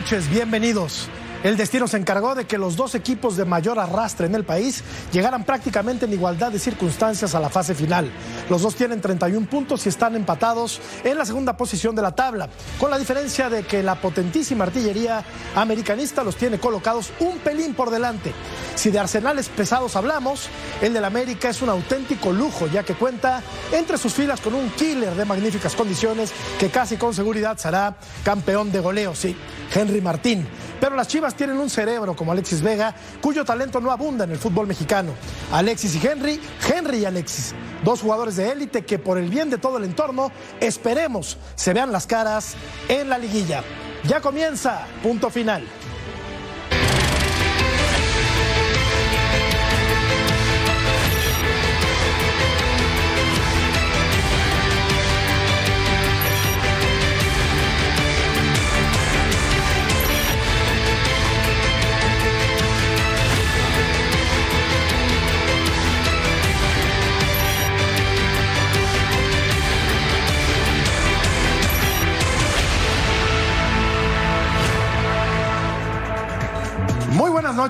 Noches, bienvenidos. El destino se encargó de que los dos equipos de mayor arrastre en el país llegaran prácticamente en igualdad de circunstancias a la fase final. Los dos tienen 31 puntos y están empatados en la segunda posición de la tabla, con la diferencia de que la potentísima artillería americanista los tiene colocados un pelín por delante. Si de arsenales pesados hablamos, el del América es un auténtico lujo, ya que cuenta entre sus filas con un killer de magníficas condiciones que casi con seguridad será campeón de goleo, sí, Henry Martín. Pero las Chivas tienen un cerebro como Alexis Vega, cuyo talento no abunda en el fútbol mexicano. Alexis y Henry, Henry y Alexis, dos jugadores de élite que por el bien de todo el entorno, esperemos se vean las caras en la liguilla. Ya comienza, punto final.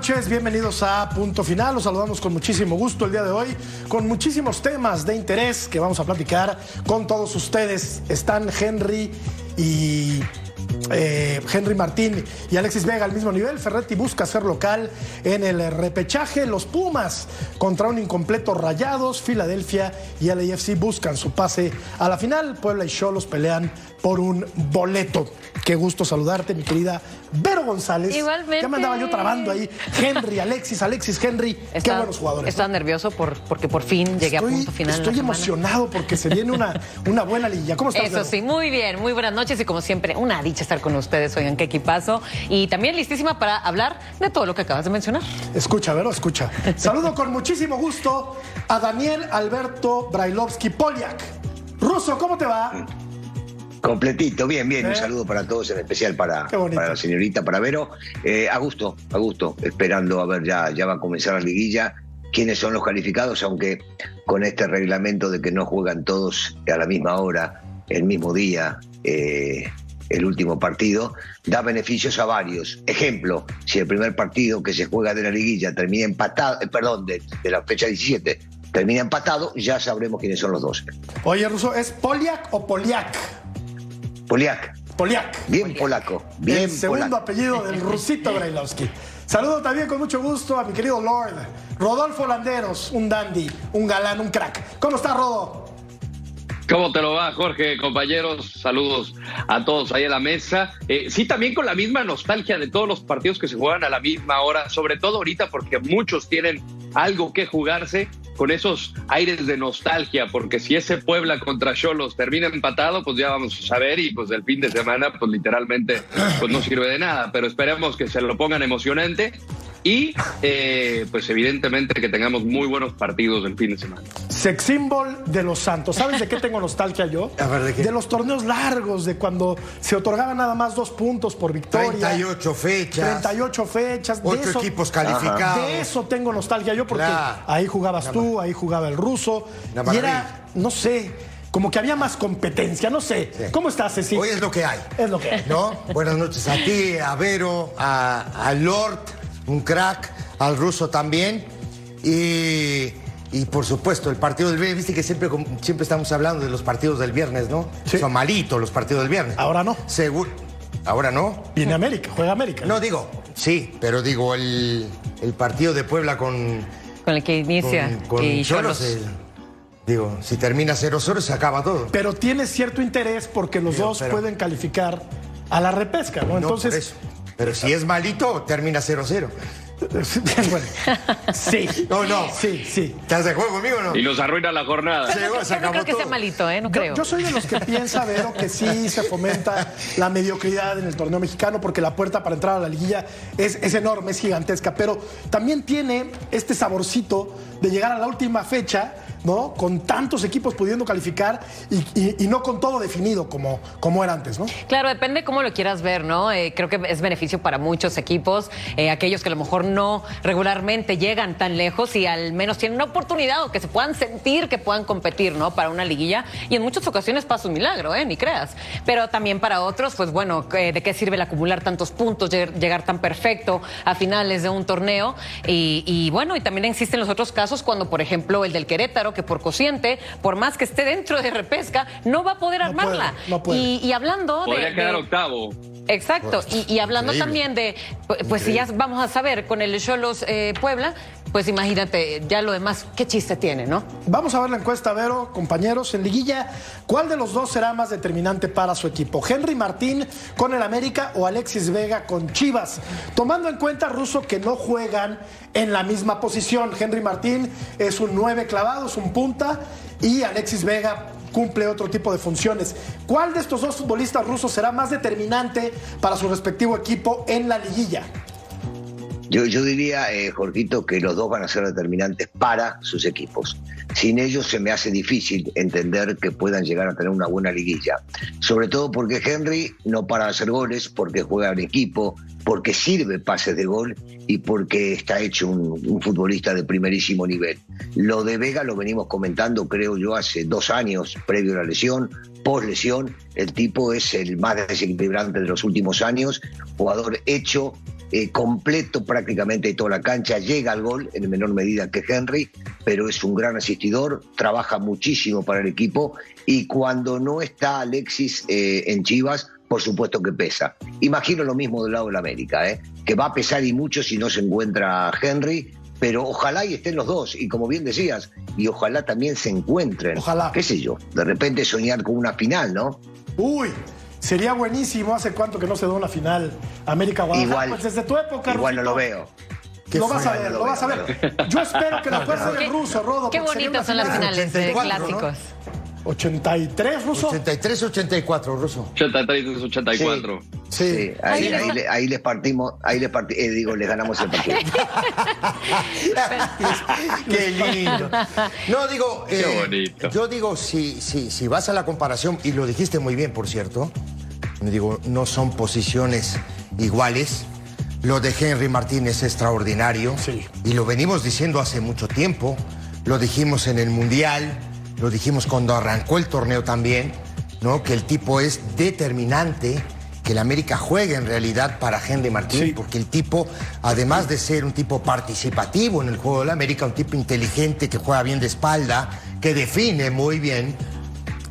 Noches, bienvenidos a Punto Final. Los saludamos con muchísimo gusto el día de hoy, con muchísimos temas de interés que vamos a platicar con todos ustedes. Están Henry y eh, Henry Martín y Alexis Vega al mismo nivel. Ferretti busca ser local en el repechaje. Los Pumas contra un incompleto Rayados. Filadelfia y LAFC buscan su pase a la final. Puebla y Cholos pelean por un boleto. Qué gusto saludarte, mi querida Vero González. Igualmente. Ya me andaba yo trabando ahí. Henry, Alexis, Alexis, Henry. Qué Está- buenos jugadores. Estaba nervioso por, porque por fin llegué Estoy, a punto final. estoy semana. emocionado porque se viene una, una buena liguilla. ¿Cómo estás? Eso Vero? sí, muy bien, muy buenas noches y como siempre, una dicha estar con ustedes. Oigan, qué equipazo. Y también listísima para hablar de todo lo que acabas de mencionar. Escucha, Vero, escucha. Saludo con muchísimo gusto a Daniel Alberto Brailovsky Poliak. Ruso, ¿cómo te va? Completito, bien, bien. ¿Eh? Un saludo para todos, en especial para la señorita, para Vero. Eh, a gusto, a gusto, esperando a ver, ya, ya va a comenzar la liguilla. ¿Quiénes son los calificados? Aunque con este reglamento de que no juegan todos a la misma hora, el mismo día, eh, el último partido, da beneficios a varios. Ejemplo, si el primer partido que se juega de la liguilla termina empatado, eh, perdón, de, de la fecha 17, termina empatado, ya sabremos quiénes son los dos. Oye, Ruso, ¿es Poliak o Poliak? Poliak, Poliak. bien polaco, bien el segundo polaco. apellido del rusito Brailovsky. Saludo también con mucho gusto a mi querido Lord, Rodolfo Landeros, un dandy, un galán, un crack. ¿Cómo está, Rodo? ¿Cómo te lo va, Jorge, compañeros? Saludos a todos ahí en la mesa. Eh, sí, también con la misma nostalgia de todos los partidos que se juegan a la misma hora, sobre todo ahorita porque muchos tienen algo que jugarse con esos aires de nostalgia, porque si ese Puebla contra Cholos termina empatado, pues ya vamos a saber y pues el fin de semana, pues literalmente, pues no sirve de nada, pero esperemos que se lo pongan emocionante y eh, pues evidentemente que tengamos muy buenos partidos el fin de semana. Sex symbol de los Santos. ¿Sabes de qué tengo nostalgia yo? A ver, ¿de qué? los torneos largos, de cuando se otorgaban nada más dos puntos por victoria. 38 fechas. 38 fechas. de Ocho eso- equipos calificados. De eso tengo nostalgia yo porque Claro. ahí jugabas tú, ahí jugaba el ruso. Y era, no sé, como que había más competencia, no sé. Sí. ¿Cómo estás, Ceci? Hoy es lo que hay. Es lo que hay. ¿No? Buenas noches a ti, a Vero, a, a Lord, un crack, al ruso también. Y, y por supuesto, el partido del viernes, viste que siempre, siempre estamos hablando de los partidos del viernes, ¿no? Sí. Son malitos los partidos del viernes. Ahora no. Seguro. Ahora no. Viene América, juega América. No, digo, sí, pero digo, el, el partido de Puebla con, Con el que inicia con, con y Cholos, Cholos. eh, digo, si termina 0-0 se acaba todo. Pero tiene cierto interés porque los dos pero- pueden calificar a la repesca, ¿no? No, Entonces, por eso. Pero si es malito, termina 0-0. bueno, sí. No, no. Sí, sí. ¿Estás de acuerdo conmigo o no? Y nos arruina la jornada. Se, no acabó creo que todo. sea malito, ¿eh? No Yo, creo. yo soy de los que piensa, Vero, que sí se fomenta la mediocridad en el torneo mexicano porque la puerta para entrar a la liguilla es, es enorme, es gigantesca, pero también tiene este saborcito de llegar a la última fecha, ¿no? Con tantos equipos pudiendo calificar y, no con todo definido como, como era antes, ¿no? Claro, depende cómo lo quieras ver, ¿no? Eh, creo que es beneficio para muchos equipos, eh, aquellos que a lo mejor no regularmente llegan tan lejos y al menos tienen una oportunidad o que se puedan sentir que puedan competir, ¿no? Para una liguilla. Y en muchas ocasiones pasa un milagro, ¿eh? Ni creas. Pero también para otros, pues bueno, eh, ¿de qué sirve el acumular tantos puntos, llegar, llegar tan perfecto a finales de un torneo? Y, y bueno, y también existen los otros casos cuando, por ejemplo, el del Querétaro, que por cociente, por más que esté dentro de repesca, no va a poder No armarla. puede, no puede. Y, y hablando de- Podría quedar de, octavo. Exacto, y, y hablando Increíble. también de, pu- pues si ya vamos a saber con el Cholos eh, Puebla, pues imagínate, ya lo demás, qué chiste tiene, ¿no? Vamos a ver la encuesta, Vero, compañeros. En liguilla, ¿cuál de los dos será más determinante para su equipo? ¿Henry Martín con el América o Alexis Vega con Chivas? Tomando en cuenta, Ruso, que no juegan en la misma posición. Henry Martín es un nueve clavado, es un punta, y Alexis Vega cumple otro tipo de funciones. ¿Cuál de estos dos futbolistas rusos será más determinante para su respectivo equipo en la liguilla? Yo, yo diría, eh, Jorgito, que los dos van a ser determinantes para sus equipos. Sin ellos se me hace difícil entender que puedan llegar a tener una buena liguilla. Sobre todo porque Henry no para de hacer goles, porque juega en equipo, porque sirve pases de gol y porque está hecho un, futbolista de primerísimo nivel. Lo de Vega lo venimos comentando, creo yo, hace dos años, previo a la lesión, post lesión. El tipo es el más desequilibrante de los últimos años, jugador hecho eh, completo prácticamente de toda la cancha, llega al gol en menor medida que Henry, pero es un gran asistidor, trabaja muchísimo para el equipo y cuando no está Alexis eh, en Chivas, por supuesto que pesa. Imagino lo mismo del lado del América, ¿eh? que va a pesar y mucho si no se encuentra Henry, pero ojalá y estén los dos, y como bien decías, y ojalá también se encuentren. Ojalá. ¿Qué sé yo? De repente soñar con una final, ¿no? Uy, sería buenísimo. ¿Hace cuánto que no se da una final América Guadalajara? Igual. Pues desde tu época, Igual no lo veo. ¿Qué Lo vas a ver, No lo lo vas a ver. Yo espero que lo pueda hacer Qué- el ruso, Rodo. Qué bonitas son las final. finales de 84, ¿no? Clásicos. 83, ruso. 83-84, Ruso. 83, 84. Sí. Sí, ahí, Ahí ahí les- le- ahí les partimos, ahí les parti- eh, digo, les ganamos el partido. Qué lindo. No, digo, Qué eh, bonito. yo digo, si, si, si vas a la comparación, y lo dijiste muy bien, por cierto, digo, no son posiciones iguales. Lo de Henry Martínez es extraordinario. Sí. Y lo venimos diciendo hace mucho tiempo. Lo dijimos en el Mundial, lo dijimos cuando arrancó el torneo también, ¿no? Que el tipo es determinante, que el América juegue en realidad para Henry Martín, Sí. porque el tipo, además de ser un tipo participativo en el juego del América, un tipo inteligente que juega bien de espalda, que define muy bien,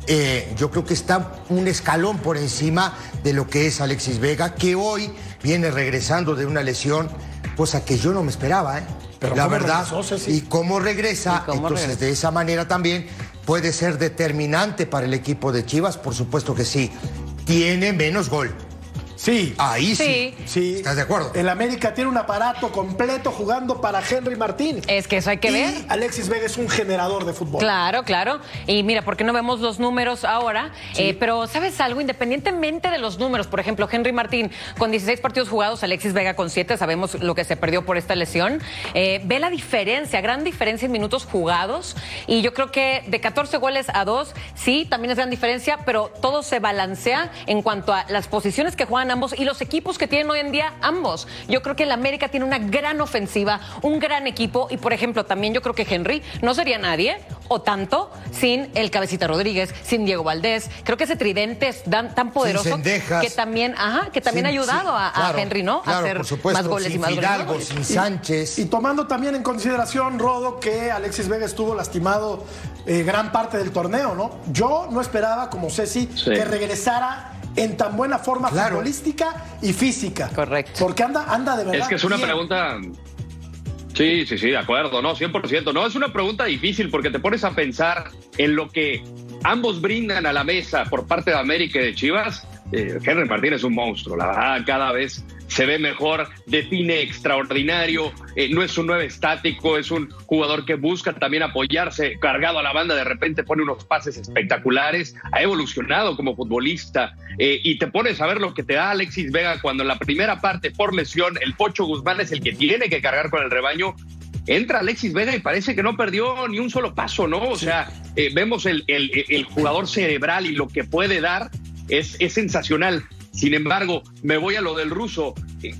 eh, yo creo que está un escalón por encima de lo que es Alexis Vega, que hoy viene regresando de una lesión, cosa que yo no me esperaba, ¿eh? Pero la ¿cómo verdad. regresó, y cómo regresa, ¿Y cómo entonces regresa? de esa manera también puede ser determinante para el equipo de Chivas, por supuesto que sí. Tiene menos gol. Sí. Ahí sí. Sí. Sí. ¿Estás de acuerdo? El América tiene un aparato completo jugando para Henry Martín. Es que eso hay que y ver. Alexis Vega es un generador de fútbol. Claro, claro. Y mira, ¿por qué no vemos los números ahora? Eh, pero, ¿sabes algo? Independientemente de los números, por ejemplo, Henry Martín con 16 partidos jugados, Alexis Vega con 7, sabemos lo que se perdió por esta lesión. Eh, ve la diferencia, gran diferencia en minutos jugados. Y yo creo que de 14 goles a 2, sí, también es gran diferencia, pero todo se balancea en cuanto a las posiciones que juegan ambos y los equipos que tienen hoy en día ambos. Yo creo que el América tiene una gran ofensiva, un gran equipo y, por ejemplo, también yo creo que Henry no sería nadie o tanto sin el Cabecita Rodríguez, sin Diego Valdés. Creo que ese tridente es tan, tan poderoso que también, ajá, que también Sin- ha ayudado sí, a, Henry, ¿no? claro, a hacer por supuesto, más goles sin y más Fidalgo, goles. sin Sánchez. Y tomando también en consideración, Rodo, que Alexis Vega estuvo lastimado eh, gran parte del torneo, ¿no? Yo no esperaba, como Ceci, Sí. que regresara en tan buena forma Claro. futbolística y física. Correcto. Porque anda, anda de verdad. Es que es una bien. pregunta. Sí, sí, sí, de acuerdo, no, 100%. No, es una pregunta difícil porque te pones a pensar en lo que ambos brindan a la mesa por parte de América y de Chivas. Eh, Henry Martín es un monstruo, la verdad, cada vez se ve mejor, define extraordinario, eh, no es un nueve estático, es un jugador que busca también apoyarse, cargado a la banda, de repente pone unos pases espectaculares, ha evolucionado como futbolista eh, y te pones a ver lo que te da Alexis Vega cuando en la primera parte por lesión el Pocho Guzmán es el que tiene que cargar con el rebaño entra Alexis Vega y parece que no perdió ni un solo paso, ¿no? O sea, eh, vemos el, el, jugador cerebral y lo que puede dar es, es sensacional. Sin embargo, me voy a lo del ruso.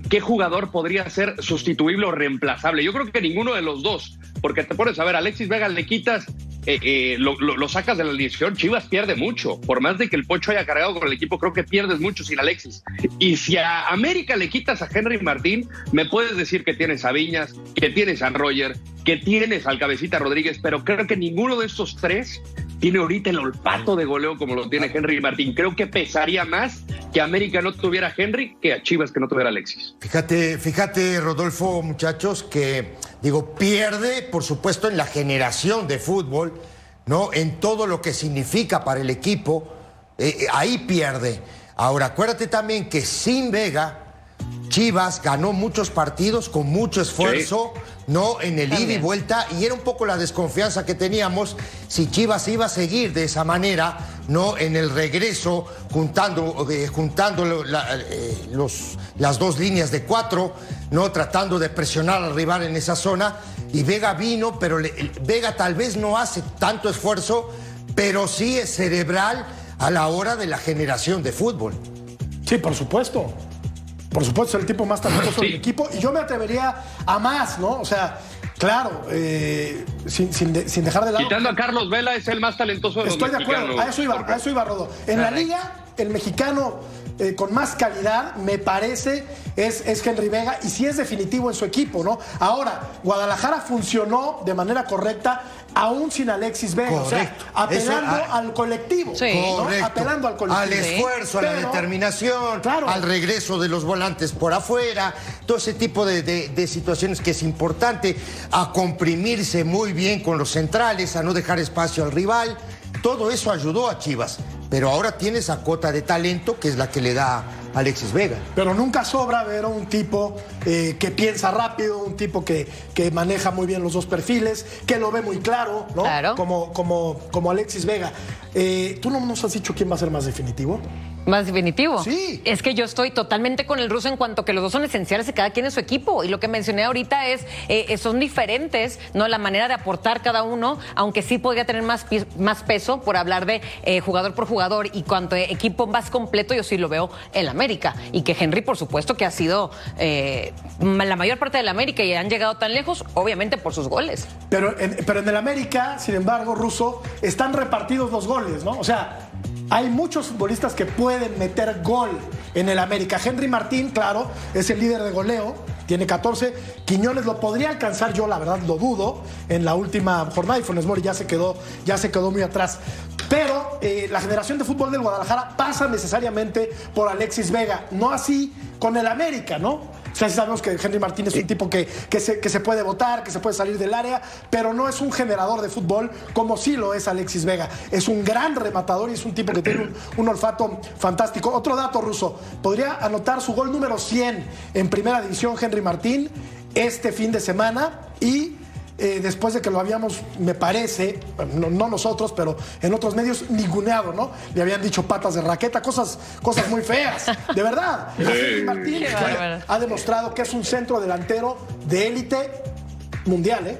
¿Qué jugador podría ser sustituible o reemplazable? Yo creo que ninguno de los dos, porque te pones a ver, Alexis Vega le quitas eh, eh, lo, sacas de la lesión, Chivas pierde mucho. Por más de que el Pocho haya cargado con el equipo, creo que pierdes mucho sin Alexis. Y si a América le quitas a Henry Martín, me puedes decir que tienes a Viñas, que tienes a Roger, que tienes al Cabecita Rodríguez, pero creo que ninguno de estos tres tiene ahorita el olfato de goleo como lo tiene Henry Martín. Creo que pesaría más que América no tuviera Henry que a Chivas que no tuviera Alexis. Fíjate, fíjate, Rodolfo, muchachos, que digo, pierde, por supuesto, en la generación de fútbol, ¿no? En todo lo que significa para el equipo, eh, eh, ahí pierde. Ahora, acuérdate también que sin Vega, Chivas ganó muchos partidos con mucho esfuerzo, ¿no? En el ida y vuelta, y era un poco la desconfianza que teníamos si Chivas iba a seguir de esa manera, ¿no? En el regreso, juntando, eh, juntando eh, los, las dos líneas de cuatro, ¿no? Tratando de presionar al rival en esa zona. Y Vega vino, pero Vega tal vez no hace tanto esfuerzo, pero sí es cerebral a la hora de la generación de fútbol. Sí, por supuesto. Por supuesto, es el tipo más talentoso del equipo. Y yo me atrevería a más, ¿no? O sea, claro, eh, sin, dejar de lado. Quitando a Carlos Vela, es el más talentoso de los Estoy de acuerdo, a eso iba, a eso iba Rodo. En la liga, el mexicano eh, con más calidad, me parece, es, es Henry Vega y sí es definitivo en su equipo, ¿no? Ahora, Guadalajara funcionó de manera correcta aún sin Alexis Vega, o sea, apelando ah, al colectivo, apelando al colectivo. Al esfuerzo, a la determinación, al regreso de los volantes por afuera, todo ese tipo de, de, situaciones que es importante, a comprimirse muy bien con los centrales, a no dejar espacio al rival. Todo eso ayudó a Chivas, pero ahora tiene esa cuota de talento que es la que le da Alexis Vega. Pero nunca sobra ver a un tipo eh, que piensa rápido, un tipo que, que, maneja muy bien los dos perfiles, que lo ve muy claro, ¿no? Claro. Como, como, como Alexis Vega. Eh, ¿Tú no nos has dicho quién va a ser más definitivo? Más definitivo. Sí. Es que yo estoy totalmente con el ruso en cuanto que los dos son esenciales de cada quien en su equipo. Y lo que mencioné ahorita es, eh, son diferentes, ¿no? La manera de aportar cada uno, aunque sí podría tener más, más peso por hablar de eh, jugador por jugador y cuanto equipo más completo, yo sí lo veo en la América. Y que Henry, por supuesto, que ha sido eh, la mayor parte de la América y han llegado tan lejos, obviamente por sus goles. Pero en, pero en el América, sin embargo, ruso, están repartidos los goles, ¿no? O sea, hay muchos futbolistas que pueden meter gol en el América. Henry Martín, claro, es el líder de goleo, tiene 14. Quiñones lo podría alcanzar, yo la verdad lo dudo, en la última jornada y Funes Mori ya se quedó, ya se quedó muy atrás. Pero eh, la generación de fútbol del Guadalajara pasa necesariamente por Alexis Vega, no así con el América, ¿no? O sea, sabemos que Henry Martín es un tipo que, que, se, que se puede votar, que se puede salir del área, pero no es un generador de fútbol como sí lo es Alexis Vega. Es un gran rematador y es un tipo que tiene un, olfato fantástico. Otro dato ruso, podría anotar su gol número 100 en primera división Henry Martín este fin de semana y eh, después de que lo habíamos, me parece, no, nosotros, pero en otros medios, ninguneado, ¿no? Le habían dicho patas de raqueta, cosas, cosas muy feas, de verdad. Martín ha demostrado que es un centro delantero de élite mundial, ¿eh?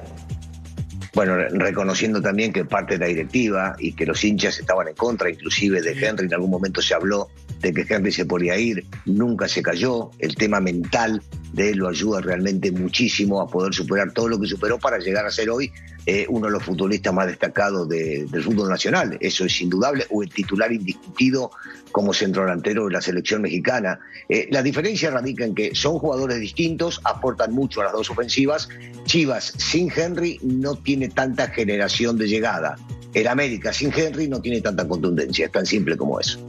Bueno, reconociendo también que parte de la directiva y que los hinchas estaban en contra, inclusive de Henry, en algún momento se habló de que Henry se podía ir, nunca se cayó, el tema mental de él lo ayuda realmente muchísimo a poder superar todo lo que superó para llegar a ser hoy eh, uno de los futbolistas más destacados del fútbol nacional. Eso es indudable, o el titular indiscutido como centro delantero de la selección mexicana. Eh, la diferencia radica en que son jugadores distintos, aportan mucho a las dos ofensivas. Chivas sin Henry no tiene tanta generación de llegada. El América sin Henry no tiene tanta contundencia, es tan simple como eso.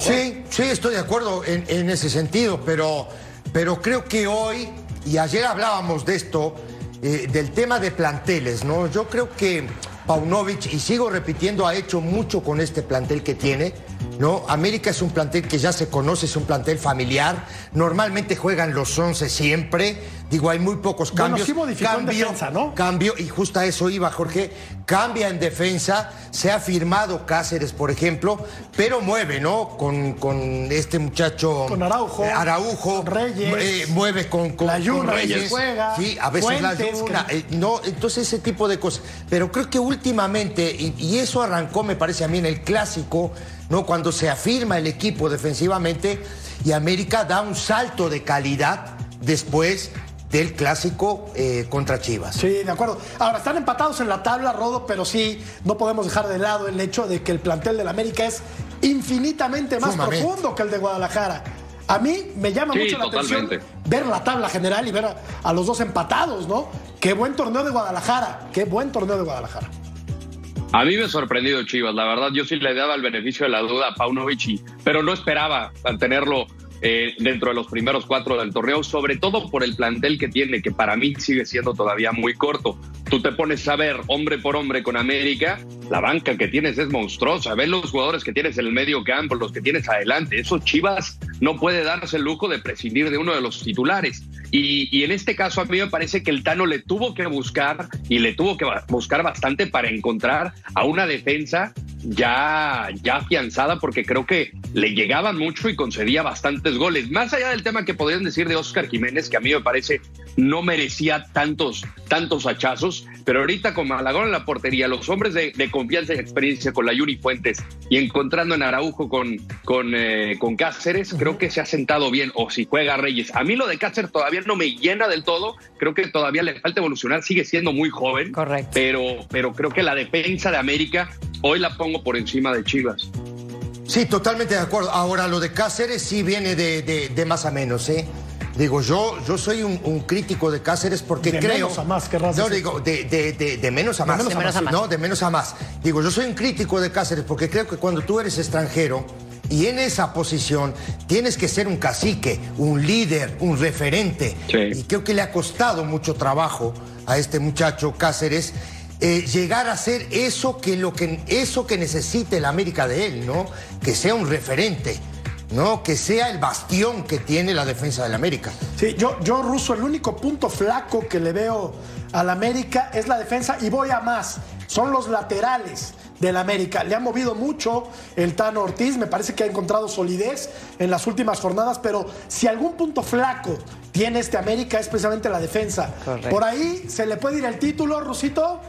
Sí, sí, estoy de acuerdo en, ese sentido, pero, pero creo que hoy, y ayer hablábamos de esto, eh, del tema de planteles, ¿no? Yo creo que Paunovic, y sigo repitiendo, ha hecho mucho con este plantel que tiene, ¿no? América es un plantel que ya se conoce, es un plantel familiar. Normalmente juegan los 11 siempre. Digo, hay muy pocos Bueno, cambios. sí modificó en defensa, ¿no? Cambio, y justo a eso iba, Jorge. Cambia en defensa. Se ha firmado Cáceres, por ejemplo, pero mueve, ¿no? Con, con este muchacho. Con Araujo. eh, Araujo. Con Reyes. eh, mueve con, con, La con Yuna, Reyes. Reyes juega. Sí, a veces la Fuentes, Yuna. que- eh, no, entonces ese tipo de cosas. Pero creo que últimamente, y, y eso arrancó, me parece a mí, en el clásico, ¿no? Cuando se afirma el equipo defensivamente y América da un salto de calidad después del clásico eh, contra Chivas. Sí, de acuerdo. Ahora, están empatados en la tabla, Rodo, pero sí, no podemos dejar de lado el hecho de que el plantel del América es infinitamente más Sumamente. profundo que el de Guadalajara. A mí me llama Sí, mucho la totalmente. atención ver la tabla general y ver a, a los dos empatados, ¿no? Qué buen torneo de Guadalajara, qué buen torneo de Guadalajara. A mí me ha sorprendido Chivas, la verdad yo sí le daba el beneficio de la duda a Paunovic, pero no esperaba tenerlo eh, dentro de los primeros cuatro del torneo, sobre todo por el plantel que tiene, que para mí sigue siendo todavía muy corto. Tú te pones a ver hombre por hombre con América, la banca que tienes es monstruosa, ves los jugadores que tienes en el medio campo, los que tienes adelante, esos Chivas no puede darse el lujo de prescindir de uno de los titulares. Y, en este caso a mí me parece que el Tano le tuvo que buscar y le tuvo que buscar bastante para encontrar a una defensa ya, ya afianzada porque creo que le llegaban mucho y concedía bastantes goles. Más allá del tema que podrían decir de Oscar Jiménez, que a mí me parece no merecía tantos, tantos hachazos, pero ahorita con Malagón en la portería, los hombres de, de confianza y experiencia con la Yuri Fuentes y encontrando en Araujo con, con, eh, con Cáceres, creo que se ha sentado bien, o si juega Reyes. A mí lo de Cáceres todavía no me llena del todo, creo que todavía le falta evolucionar, sigue siendo muy joven, Correcto. pero, pero creo que la defensa de América hoy la pongo por encima de Chivas. Sí, totalmente de acuerdo. Ahora, lo de Cáceres sí viene de, de- de más a menos, ¿eh? Digo, yo, yo soy un, un crítico de Cáceres porque De creo. menos a más, querrás No, decir. digo, de, de- de- de menos a más. menos a menos a más. No, de menos a más. Digo, yo soy un crítico de Cáceres porque creo que cuando tú eres extranjero y en esa posición tienes que ser un cacique, un líder, un referente. Sí. Y creo que le ha costado mucho trabajo a este muchacho Cáceres. eh, llegar a ser eso que, lo que, eso que necesita el América de él, ¿no? Que sea un referente, ¿no? Que sea el bastión que tiene la defensa del América. Sí, yo, yo, Russo, el único punto flaco que le veo al América es la defensa y voy a más. Son los laterales del América. Le ha movido mucho el Tano Ortiz, me parece que ha encontrado solidez en las últimas jornadas, pero si algún punto flaco tiene este América es precisamente la defensa. Correcto. Por ahí se le puede ir el título, Rusito.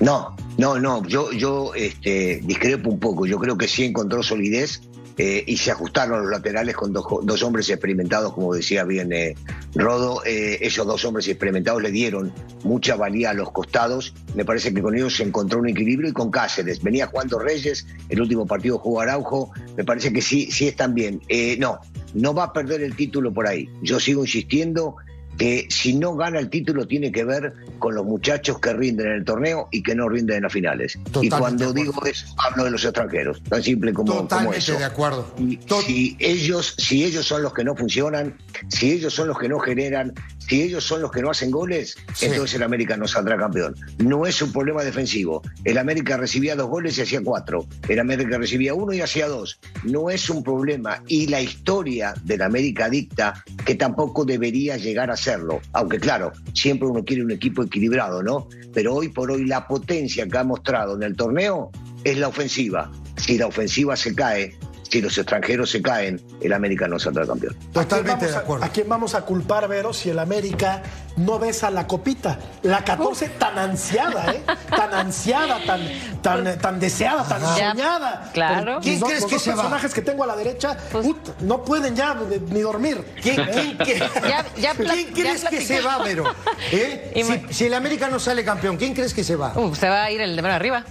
No, no, no, yo, yo este, discrepo un poco. Yo creo que sí encontró solidez eh, y se ajustaron los laterales con dos, dos hombres experimentados, como decía bien eh, Rodo. Eh, esos dos hombres experimentados le dieron mucha valía a los costados. Me parece que con ellos se encontró un equilibrio y con Cáceres. Venía jugando Reyes, el último partido jugó Araujo. Me parece que sí, sí están bien. No, no va a perder el título por ahí. Yo sigo insistiendo que si no gana el título tiene que ver con los muchachos que rinden en el torneo y que no rinden en las finales. Totalmente y cuando digo eso, hablo de los extranjeros, tan simple como, como Totalmente eso. de acuerdo. Y To- si ellos, si ellos son los que no funcionan, si ellos son los que no generan, si ellos son los que no hacen goles, Sí. entonces el América no saldrá campeón. No es un problema defensivo. El América recibía dos goles y hacía cuatro. El América recibía uno y hacía dos. No es un problema. Y la historia del América dicta que tampoco debería llegar a serlo. Aunque claro, siempre uno quiere un equipo equilibrado, ¿no? Pero hoy por hoy la potencia que ha mostrado en el torneo es la ofensiva. Si la ofensiva se cae, si los extranjeros se caen, el América no saldrá campeón. Totalmente ¿A quién de vamos a- acuerdo. ¿A quién vamos a culpar, Vero, si el América no besa la copita? La 14 tan ansiada, ¿eh? Tan ansiada, tan, tan, tan deseada, tan soñada. claro. ¿Quién los dos- crees los que dos se va? personajes que tengo a la derecha Pues- no pueden ya ni dormir. ¿Quién, quién, quién- Ya- ya pla- ¿Quién ya crees que se va, Vero? ¿Eh? Si, me- si el América no sale campeón, ¿quién crees que se va? Uh, se va a ir el de arriba.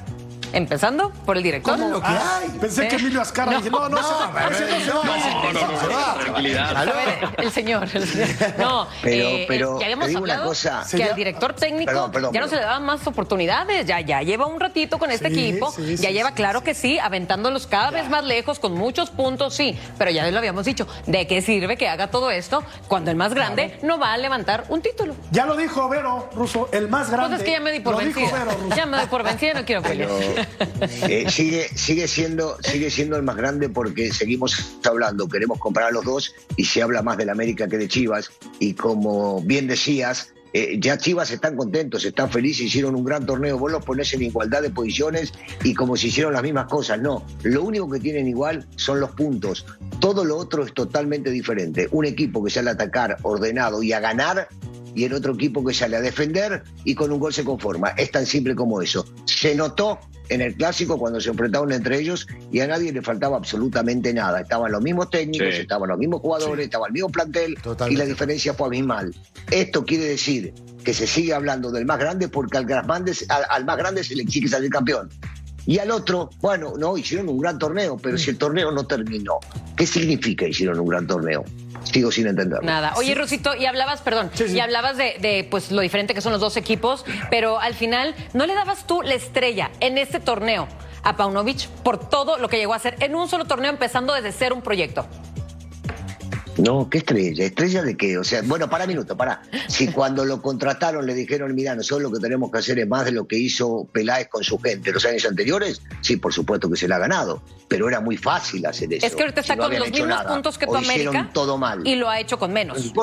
Empezando por el director. ¿Cómo lo que hay? pensé que ¿Eh? Emilio Azcarra. No. dije, no, no, ese no, ese no se va. no, No, no, no, se va. tranquilidad. ¿Aló? A ver, el señor. el señor. No, Pero- eh, pero ya habíamos digo una hablado cosa. Que al director técnico Perdón, perdón, ya no se le daban más oportunidades. Ya, ya lleva un ratito con este Sí, equipo. sí, ya sí, lleva, sí, claro que sí, aventándolos cada vez más lejos, con muchos puntos, sí. Pero ya lo habíamos dicho. ¿De qué sirve que haga todo esto cuando el más grande no va a levantar un título? Ya lo dijo Vero, Ruso, el más grande. Pues es que ya me di por vencida. Russo. Ya me doy por vencida, no quiero pelear. Eh, sigue, sigue, siendo, sigue siendo el más grande porque seguimos hablando, queremos comprar a los dos y se habla más del América que de Chivas. Y como bien decías, eh, ya Chivas están contentos, están felices, hicieron un gran torneo, vos los ponés en igualdad de posiciones y como si hicieron las mismas cosas. No, lo único que tienen igual son los puntos. Todo lo otro es totalmente diferente. Un equipo que sale a atacar ordenado y a ganar y el otro equipo que sale a defender y con un gol se conforma. Es tan simple como eso. Se notó en el clásico cuando se enfrentaron entre ellos y a nadie le faltaba absolutamente nada. Estaban los mismos técnicos, estaban los mismos jugadores, estaba el mismo plantel y la diferencia fue abismal. Esto quiere decir que se sigue hablando del más grande porque al, al más grande se le exige salir campeón. Y al otro, bueno, no, hicieron un gran torneo, pero si el torneo no terminó, ¿qué significa hicieron un gran torneo? Sigo sin entender. Nada. Oye, Rusito, y hablabas, perdón, y hablabas de, pues lo diferente que son los dos equipos, pero al final, ¿no le dabas tú la estrella en este torneo a Paunovic por todo lo que llegó a hacer en un solo torneo, empezando desde ser un proyecto? No, ¿qué estrella? ¿Estrella de qué? O sea, bueno, para minuto, para. Si cuando lo contrataron le dijeron, mira, nosotros lo que tenemos que hacer es más de lo que hizo Peláez con su gente los años anteriores, sí, por supuesto que se le ha ganado, pero era muy fácil hacer eso. Es que ahorita está con los mismos puntos que tu América. todo mal. Y lo ha hecho con menos.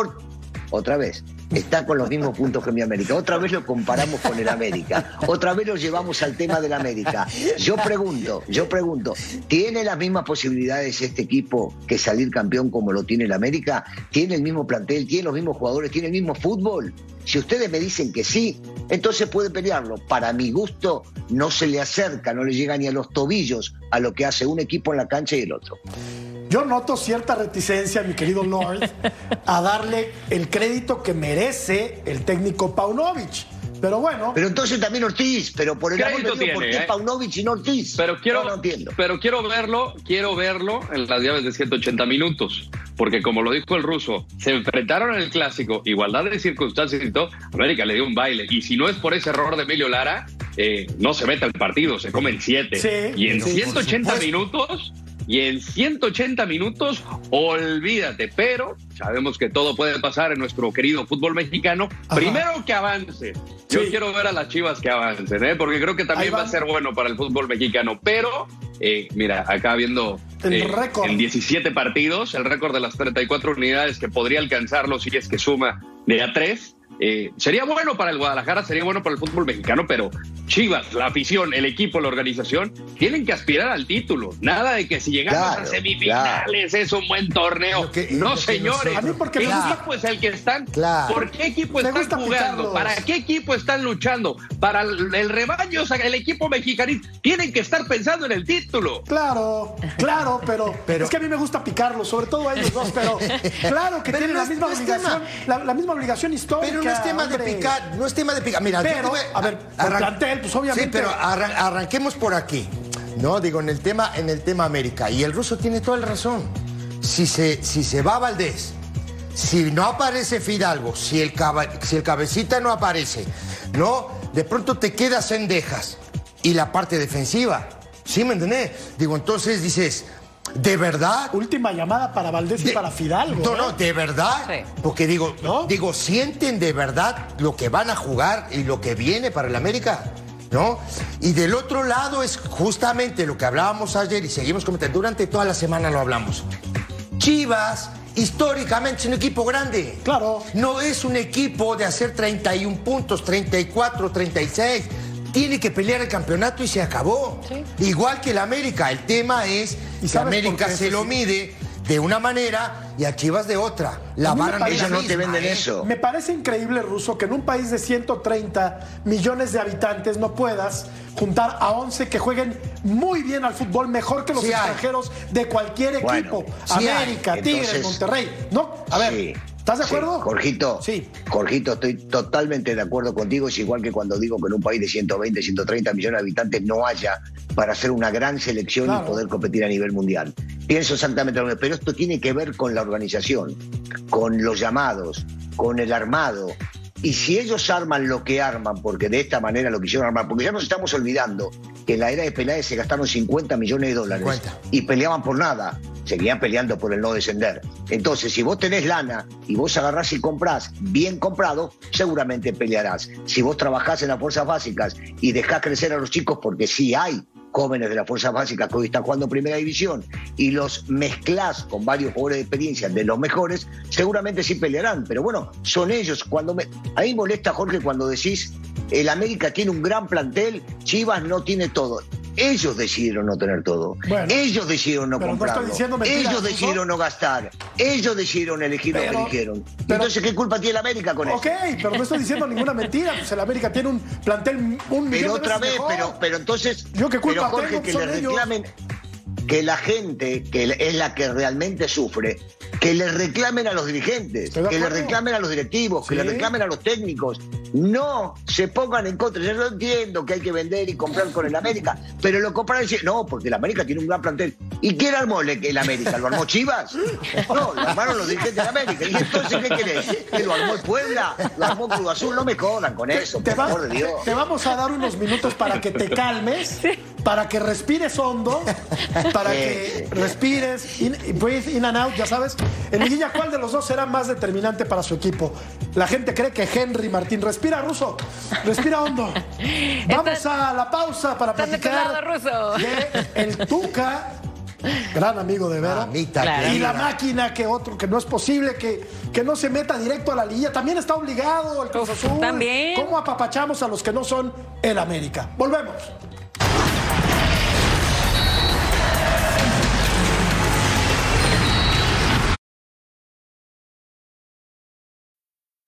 Otra vez, está con los mismos puntos que mi América. Otra vez lo comparamos con el América. Otra vez lo llevamos al tema del América. Yo pregunto, yo pregunto, ¿tiene las mismas posibilidades este equipo que salir campeón como lo tiene el América? ¿Tiene el mismo plantel? ¿Tiene los mismos jugadores? ¿Tiene el mismo fútbol? Si ustedes me dicen que sí, entonces puede pelearlo. Para mi gusto, no se le acerca, no le llega ni a los tobillos a lo que hace un equipo en la cancha y el otro. Yo noto cierta reticencia, mi querido Lord, a darle el crédito que merece el técnico Paunovic. Pero bueno. Pero entonces también Ortiz, pero por el amor de Dios, ¿por qué ¿eh? Paunovic y no Ortiz? Pero quiero, no, entiendo. Pero quiero verlo, quiero verlo en las llaves de 180 minutos. Porque como lo dijo el ruso, se enfrentaron en el clásico, igualdad de circunstancias y todo, América le dio un baile. Y si no es por ese error de Emilio Lara, eh, no se mete al partido, se comen siete. Sí, y en 180 minutos y en 180 minutos, olvídate, pero sabemos que todo puede pasar en nuestro querido fútbol mexicano. Primero que avance. Yo quiero ver a las chivas que avancen, ¿eh? porque creo que también va a ser bueno para el fútbol mexicano. Pero, eh, mira, acá viendo el eh, en 17 partidos, el récord de las 34 unidades que podría alcanzarlo si es que suma de a 3 eh, sería bueno para el Guadalajara, sería bueno para el fútbol mexicano, pero Chivas, la afición, el equipo, la organización, tienen que aspirar al título. Nada de que si llegamos a semifinales es un buen torneo. no, señores. A mí porque ¿Qué equipo es el que están? ¿Por qué equipo están jugando? ¿Para qué equipo están luchando? Para el, rebaño, o sea, el equipo mexicano, tienen que estar pensando en el título. Claro, claro, pero, pero es que a mí me gusta picarlo, sobre todo a ellos dos, pero claro que tienen la misma obligación, la, misma obligación histórica no es tema de picar, no es tema de picar. Mira, pero, a ver, plantel, pues obviamente. Sí, pero arranquemos por aquí. No, digo, en el tema, en el tema América. Y el ruso tiene toda la razón. Si se, si se va Valdés, si no aparece Fidalgo, si el, si el cabecita no aparece, ¿no? De pronto te quedas en dejas. Y la parte defensiva. ¿Sí me entendés? Digo, entonces dices, ¿De verdad? Última llamada para Valdés y para Fidalgo. No, no, de verdad. Porque digo, ¿No? digo, ¿sienten de verdad lo que van a jugar y lo que viene para el América? ¿No? Y del otro lado es justamente lo que hablábamos ayer y seguimos comentando. Durante toda la semana lo hablamos. Chivas históricamente es un equipo grande. Claro. No es un equipo de hacer 31 puntos, 34, 36 tiene que pelear el campeonato y se acabó. Igual que el América. El tema es que América se lo mide de una manera y a Chivas de otra. La barra ellos no te venden ¿eh? eso. Me parece increíble, Ruso, que en un país de 130 millones de habitantes no puedas juntar a 11 que jueguen muy bien al fútbol, mejor que los extranjeros de cualquier equipo. América, Tigres, Monterrey. No, a ver. ¿Estás de acuerdo? Jorgito, sí. Jorgito, estoy totalmente de acuerdo contigo. Es igual que cuando digo que en un país de 120, 130 millones de habitantes no haya para hacer una gran selección y poder competir a nivel mundial. Pienso exactamente lo mismo, pero esto tiene que ver con la organización, con los llamados, con el armado. Y si ellos arman lo que arman, porque de esta manera lo quisieron armar, porque ya nos estamos olvidando que en la era de Peláez se gastaron 50 millones de dólares y peleaban por nada seguían peleando por el no descender. Entonces, si vos tenés lana y vos agarrás y comprás bien comprado, seguramente pelearás. Si vos trabajás en las fuerzas básicas y dejás crecer a los chicos, porque sí hay jóvenes de las fuerzas básicas que hoy están jugando primera división y los mezclas con varios jugadores de experiencia de los mejores, seguramente sí pelearán. Pero bueno, son ellos. Cuando me... A mí molesta, Jorge, cuando decís el América tiene un gran plantel, Chivas no tiene todo. Ellos decidieron no tener todo. ellos decidieron no comprarlo. ellos decidieron no gastar. Ellos decidieron elegir lo que eligieron. Entonces, ¿qué culpa tiene el América con eso? Ok, pero no estoy diciendo ninguna mentira. Pues el América tiene un plantel un Pero otra vez, pero, pero entonces. Yo qué culpa pero Jorge, que le reclamen. Que la gente, que es la que realmente sufre, que le reclamen a los dirigentes, que le reclamen a los directivos, que le reclamen a los técnicos. No se pongan en contra. Yo no entiendo que hay que vender y comprar con el América, pero lo compran y dicen, no, porque el América tiene un gran plantel. ¿Y quién armó el América? ¿Lo armó Chivas? No, lo armaron los dirigentes del América. ¿Y entonces qué querés? ¿Que lo armó el Puebla? ¿Lo armó Cruz Azul? No me jodan con eso, te, por de Dios. Te vamos a dar unos minutos para que te calmes, para que respires hondo, para que respires, in, breathe in and out, ya sabes. En Liguilla, ¿cuál de los dos será más determinante para su equipo? La gente cree que Henry Martín. Respira, Ruso. Respira hondo. Vamos a la pausa para platicar de el Tuca gran amigo de Vero. Y la máquina que otro, que no es posible que, que no se meta directo a la liguilla. También está obligado el Cruz Azul. También. ¿Cómo apapachamos a los que no son el América? Volvemos.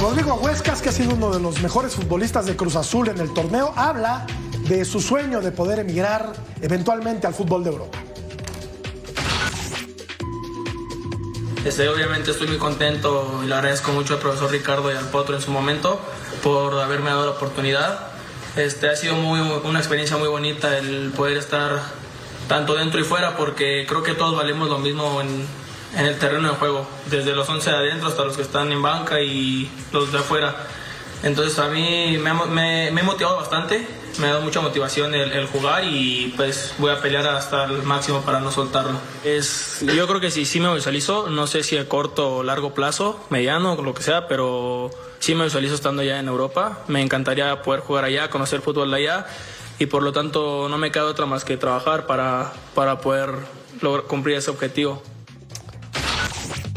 Rodrigo Huescas, que ha sido uno de los mejores futbolistas de Cruz Azul en el torneo, habla de su sueño de poder emigrar eventualmente al fútbol de Europa. Este, obviamente estoy muy contento y le agradezco mucho al profesor Ricardo y al Potro en su momento por haberme dado la oportunidad. Este, ha sido muy, una experiencia muy bonita el poder estar tanto dentro y fuera porque creo que todos valemos lo mismo en, en el terreno de juego, desde los 11 de adentro hasta los que están en banca y los de afuera. Entonces a mí me, me, me he motivado bastante, me ha dado mucha motivación el, el, jugar y pues voy a pelear hasta el máximo para no soltarlo. Es, yo creo que sí, sí me visualizo, no sé si a corto o largo plazo, mediano, lo que sea, pero sí me visualizo estando ya en Europa. Me encantaría poder jugar allá, conocer fútbol de allá y por lo tanto no me queda otra más que trabajar para, para poder lograr, cumplir ese objetivo.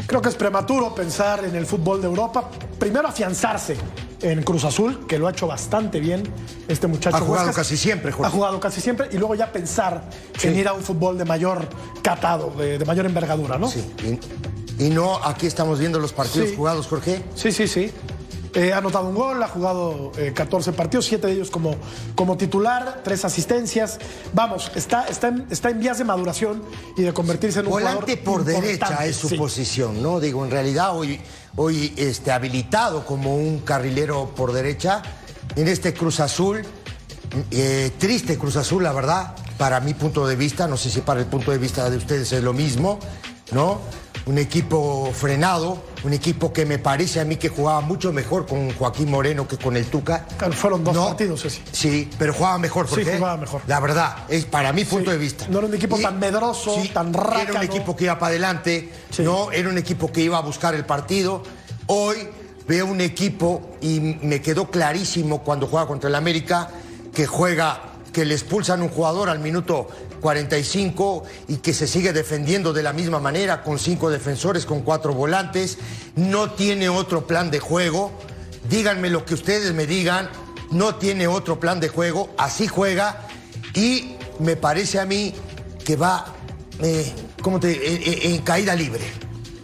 Creo que es prematuro pensar en el fútbol de Europa. Primero afianzarse en Cruz Azul, que lo ha hecho bastante bien este muchacho. Ha jugado casi siempre, Jorge. Ha jugado casi siempre y luego ya pensar en ir a un fútbol de mayor catado, de, de mayor envergadura, ¿no? Sí. Y, y, no, aquí estamos viendo los partidos Sí. jugados, Jorge. Sí, sí, sí. Eh, ha anotado un gol, ha jugado eh, 14 partidos, 7 de ellos como, como titular, 3 asistencias. Vamos, está, está, en, está en vías de maduración y de convertirse en un Volante jugador por derecha es su sí. posición, ¿no? Digo, en realidad hoy, hoy este, habilitado como un carrilero por derecha en este Cruz Azul. eh, triste Cruz Azul, la verdad, para mi punto de vista, no sé si para el punto de vista de ustedes es lo mismo, ¿no? Un equipo frenado, un equipo que me parece a mí que jugaba mucho mejor con Joaquín Moreno que con el Tuca. Claro, Fueron dos No. partidos, ese. Sí, pero jugaba mejor. Sí, Jorge. jugaba mejor. La verdad, es para mi punto Sí. de vista. No era un equipo tan medroso, tan Era rácano. un equipo que iba para adelante, Sí. no era un equipo que iba a buscar el partido. Hoy veo un equipo y me quedó clarísimo cuando juega contra el América que juega, que le expulsan un jugador al minuto 45 y que se sigue defendiendo de la misma manera con cinco defensores, con cuatro volantes. No tiene otro plan de juego. Díganme lo que ustedes me digan. No tiene otro plan de juego. Así juega y me parece a mí que va eh, ¿cómo te, en, en- en caída libre.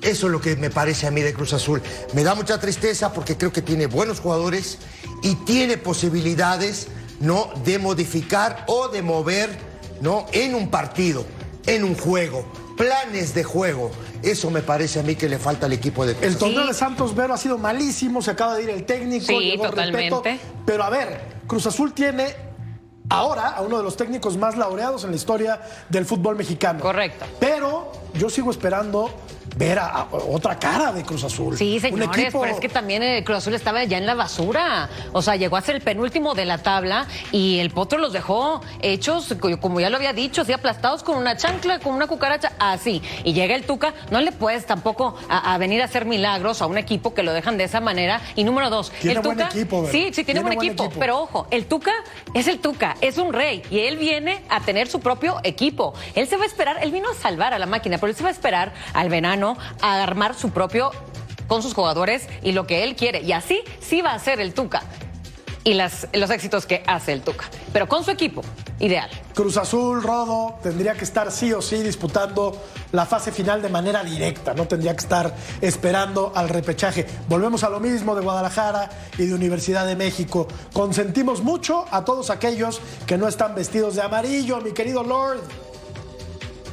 Eso es lo que me parece a mí de Cruz Azul. Me da mucha tristeza porque creo que tiene buenos jugadores y tiene posibilidades ¿no? De modificar o de mover, ¿no? En un partido, en un juego, planes de juego. Eso me parece a mí que le falta al equipo de Cruz El torneo de Santos Vero ha sido malísimo, se acaba de ir el técnico. Sí, llegó totalmente. Repeto, pero a ver, Cruz Azul tiene ahora a uno de los técnicos más laureados en la historia del fútbol mexicano. Correcto. Pero yo sigo esperando ver a, a otra cara de Cruz Azul. Sí, Un señores, equipo- pero es que también el Cruz Azul estaba ya en la basura. O sea, llegó a ser el penúltimo de la tabla y el Potro los dejó hechos, co- como ya lo había dicho, así aplastados con una chancla, con una cucaracha, así. Y llega el Tuca, no le puedes tampoco a, a venir a hacer milagros a un equipo que lo dejan de esa manera. Y número dos, Tiene el buen Tuca. equipo, ¿verdad? sí, sí, tiene, Tiene buen, buen equipo, equipo. Pero ojo, el Tuca es el Tuca, es un rey y él viene a tener su propio equipo. Él se va a esperar, él vino a salvar a la máquina, pero él se va a esperar al verano a armar su propio con sus jugadores y lo que él quiere. Y así sí va a ser el Tuca y las, los éxitos que hace el Tuca. Pero con su equipo, ideal. Cruz Azul, Rodo, tendría que estar sí o sí disputando la fase final de manera directa, no tendría que estar esperando al repechaje. Volvemos a lo mismo de Guadalajara y de Universidad de México. Consentimos mucho a todos aquellos que no están vestidos de amarillo, mi querido Lord.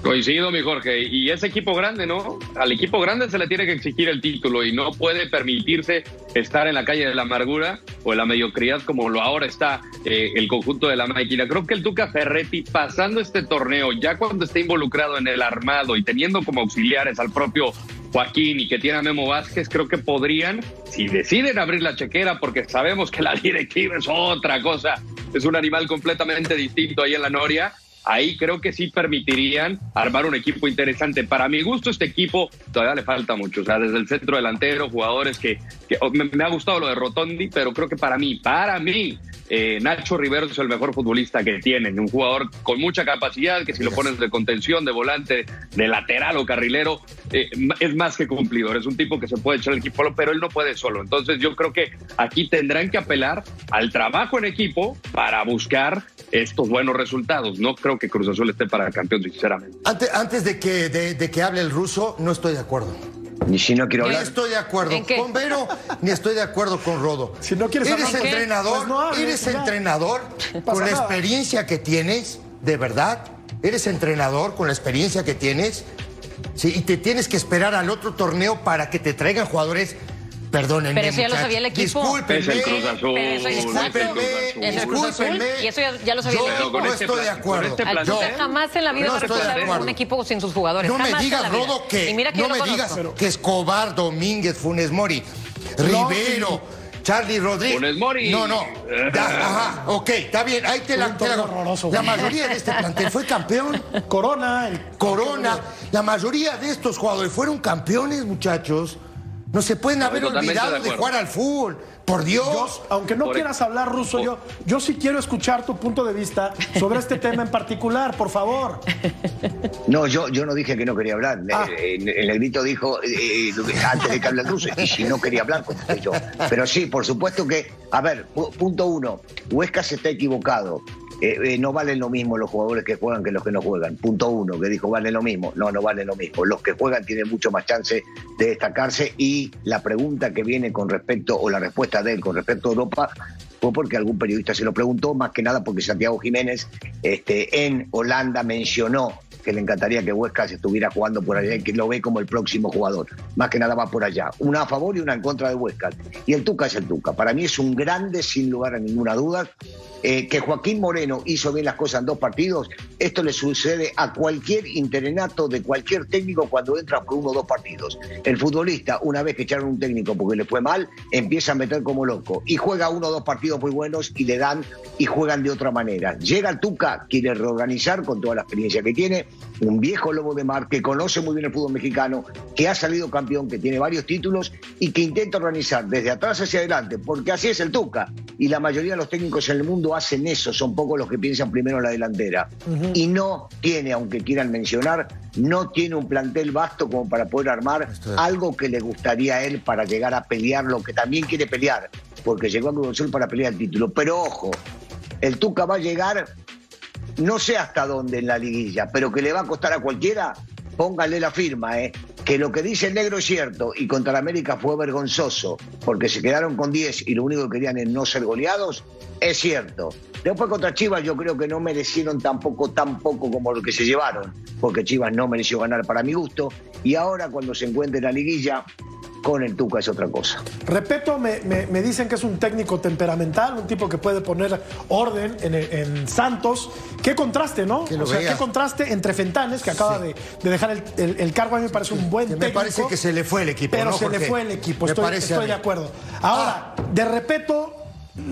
Coincido, mi Jorge. Y ese equipo grande, ¿no? Al equipo grande se le tiene que exigir el título y no puede permitirse estar en la calle de la amargura o en la mediocridad como lo ahora está eh, el conjunto de la máquina. Creo que el Tuca Ferretti, pasando este torneo, ya cuando esté involucrado en el armado y teniendo como auxiliares al propio Joaquín y que tiene a Memo Vázquez, creo que podrían, si deciden abrir la chequera, porque sabemos que la directiva es otra cosa, es un animal completamente distinto ahí en la Noria, ahí creo que sí permitirían armar un equipo interesante. Para mi gusto, este equipo todavía le falta mucho. O sea, desde el centro delantero, jugadores que, que- oh, me, me ha gustado lo de Rotondi, pero creo que para mí, para mí, eh, Nacho Rivero es el mejor futbolista que tienen. Un jugador con mucha capacidad, que si lo pones de contención, de volante, de lateral o carrilero, eh, es más que cumplidor. Es un tipo que se puede echar el equipo, pero él no puede solo. Entonces yo creo que aquí tendrán que apelar al trabajo en equipo para buscar estos buenos resultados. No creo que Cruz Azul esté para campeón, sinceramente. Antes, antes de, que, de, de que hable el ruso, no estoy de acuerdo. Y si no quiero Ni hablar, estoy de acuerdo con Vero, ni estoy de acuerdo con Rodo. Si no quieres eres hablar, ¿en qué? entrenador, Pues no hables, eres ya. entrenador con la experiencia que tienes, de verdad. Eres entrenador con la experiencia que tienes. Sí, y te tienes que esperar al otro torneo para que te traigan jugadores. Perdónenme. Pero eso ya lo sabía el equipo. Discúlpenme. Es el Cruz Azul. Pero eso. Discúlpenme, Es el Cruz Azul, y eso ya- ya lo sabía el Yo equipo. Con no estoy de acuerdo. este plan- Yo- jamás en la vida no va a recuperar un equipo sin sus jugadores. No me Jamás en digas. Rodo, que no me digas que Escobar, Domínguez, Funes Mori, Rivero, Charlie Rodríguez. Funes Mori. No, no. Ajá, ok, está bien. Ahí te la, te la- La mayoría de este plantel fue campeón. Corona, el Corona, la mayoría de estos jugadores fueron campeones, muchachos. No se pueden haber olvidado de jugar al fútbol. Por Dios. Yo, aunque no Por- quieras hablar ruso, yo, yo sí quiero escuchar tu punto de vista sobre este tema en particular, por favor. no, yo, yo no dije que no quería hablar. Ah. Eh, El, el negrito dijo eh, eh, antes de que hable el ruso, y si no quería hablar, contesté yo. Pero sí, por supuesto que, a ver, pu- punto uno, Huesca se está equivocado. Eh, eh, no valen lo mismo los jugadores que juegan que los que no juegan. Punto uno, que dijo valen lo mismo. No, no valen lo mismo. Los que juegan tienen mucho más chance de destacarse y la pregunta que viene con respecto, o la respuesta de él con respecto a Europa, fue porque algún periodista se lo preguntó, más que nada porque Santiago Jiménez este, en Holanda mencionó que le encantaría que Huesca se estuviera jugando por allá y que lo ve como el próximo jugador. Más que nada va por allá. Una a favor y una en contra de Huesca. Y el Tuca es el Tuca. Para mí es un grande, sin lugar a ninguna duda. Eh, que Joaquín Moreno hizo bien las cosas en dos partidos, esto le sucede a cualquier interenato de cualquier técnico cuando entra por uno o dos partidos. El futbolista, una vez que echaron un técnico porque le fue mal, empieza a meter como loco y juega uno o dos partidos muy buenos y le dan y juegan de otra manera. Llega el Tuca, quiere reorganizar con toda la experiencia que tiene, un viejo lobo de mar que conoce muy bien el fútbol mexicano, que ha salido campeón, que tiene varios títulos y que intenta organizar desde atrás hacia adelante, porque así es el Tuca. Y la mayoría de los técnicos en el mundo hacen eso, son pocos los que piensan primero en la delantera. Y no tiene, aunque quieran mencionar, no tiene un plantel vasto como para poder armar algo que le gustaría a él para llegar a pelear lo que también quiere pelear, porque llegó a Cruz Azul para pelear el título. Pero ojo, el Tuca va a llegar no sé hasta dónde en la liguilla, pero que le va a costar a cualquiera, póngale la firma, ¿eh? Que lo que dice el negro es cierto y contra América fue vergonzoso porque se quedaron con 10 y lo único que querían es no ser goleados, es cierto. Después contra Chivas yo creo que no merecieron tampoco tan poco como lo que se llevaron, porque Chivas no mereció ganar para mi gusto. Y ahora cuando se encuentre en la liguilla, con el Tuca es otra cosa. Repeto, me, me- me dicen que es un técnico temperamental, un tipo que puede poner orden en, en Santos. Qué contraste, ¿no? Que o sea, veas. qué contraste entre Fentanes, que acaba de, de dejar el, el- el cargo, a mí me parece un buen Que me técnico. parece que se le fue el equipo, Pero ¿no, se le fue el equipo, Me estoy, estoy de acuerdo. Ahora, de repeto,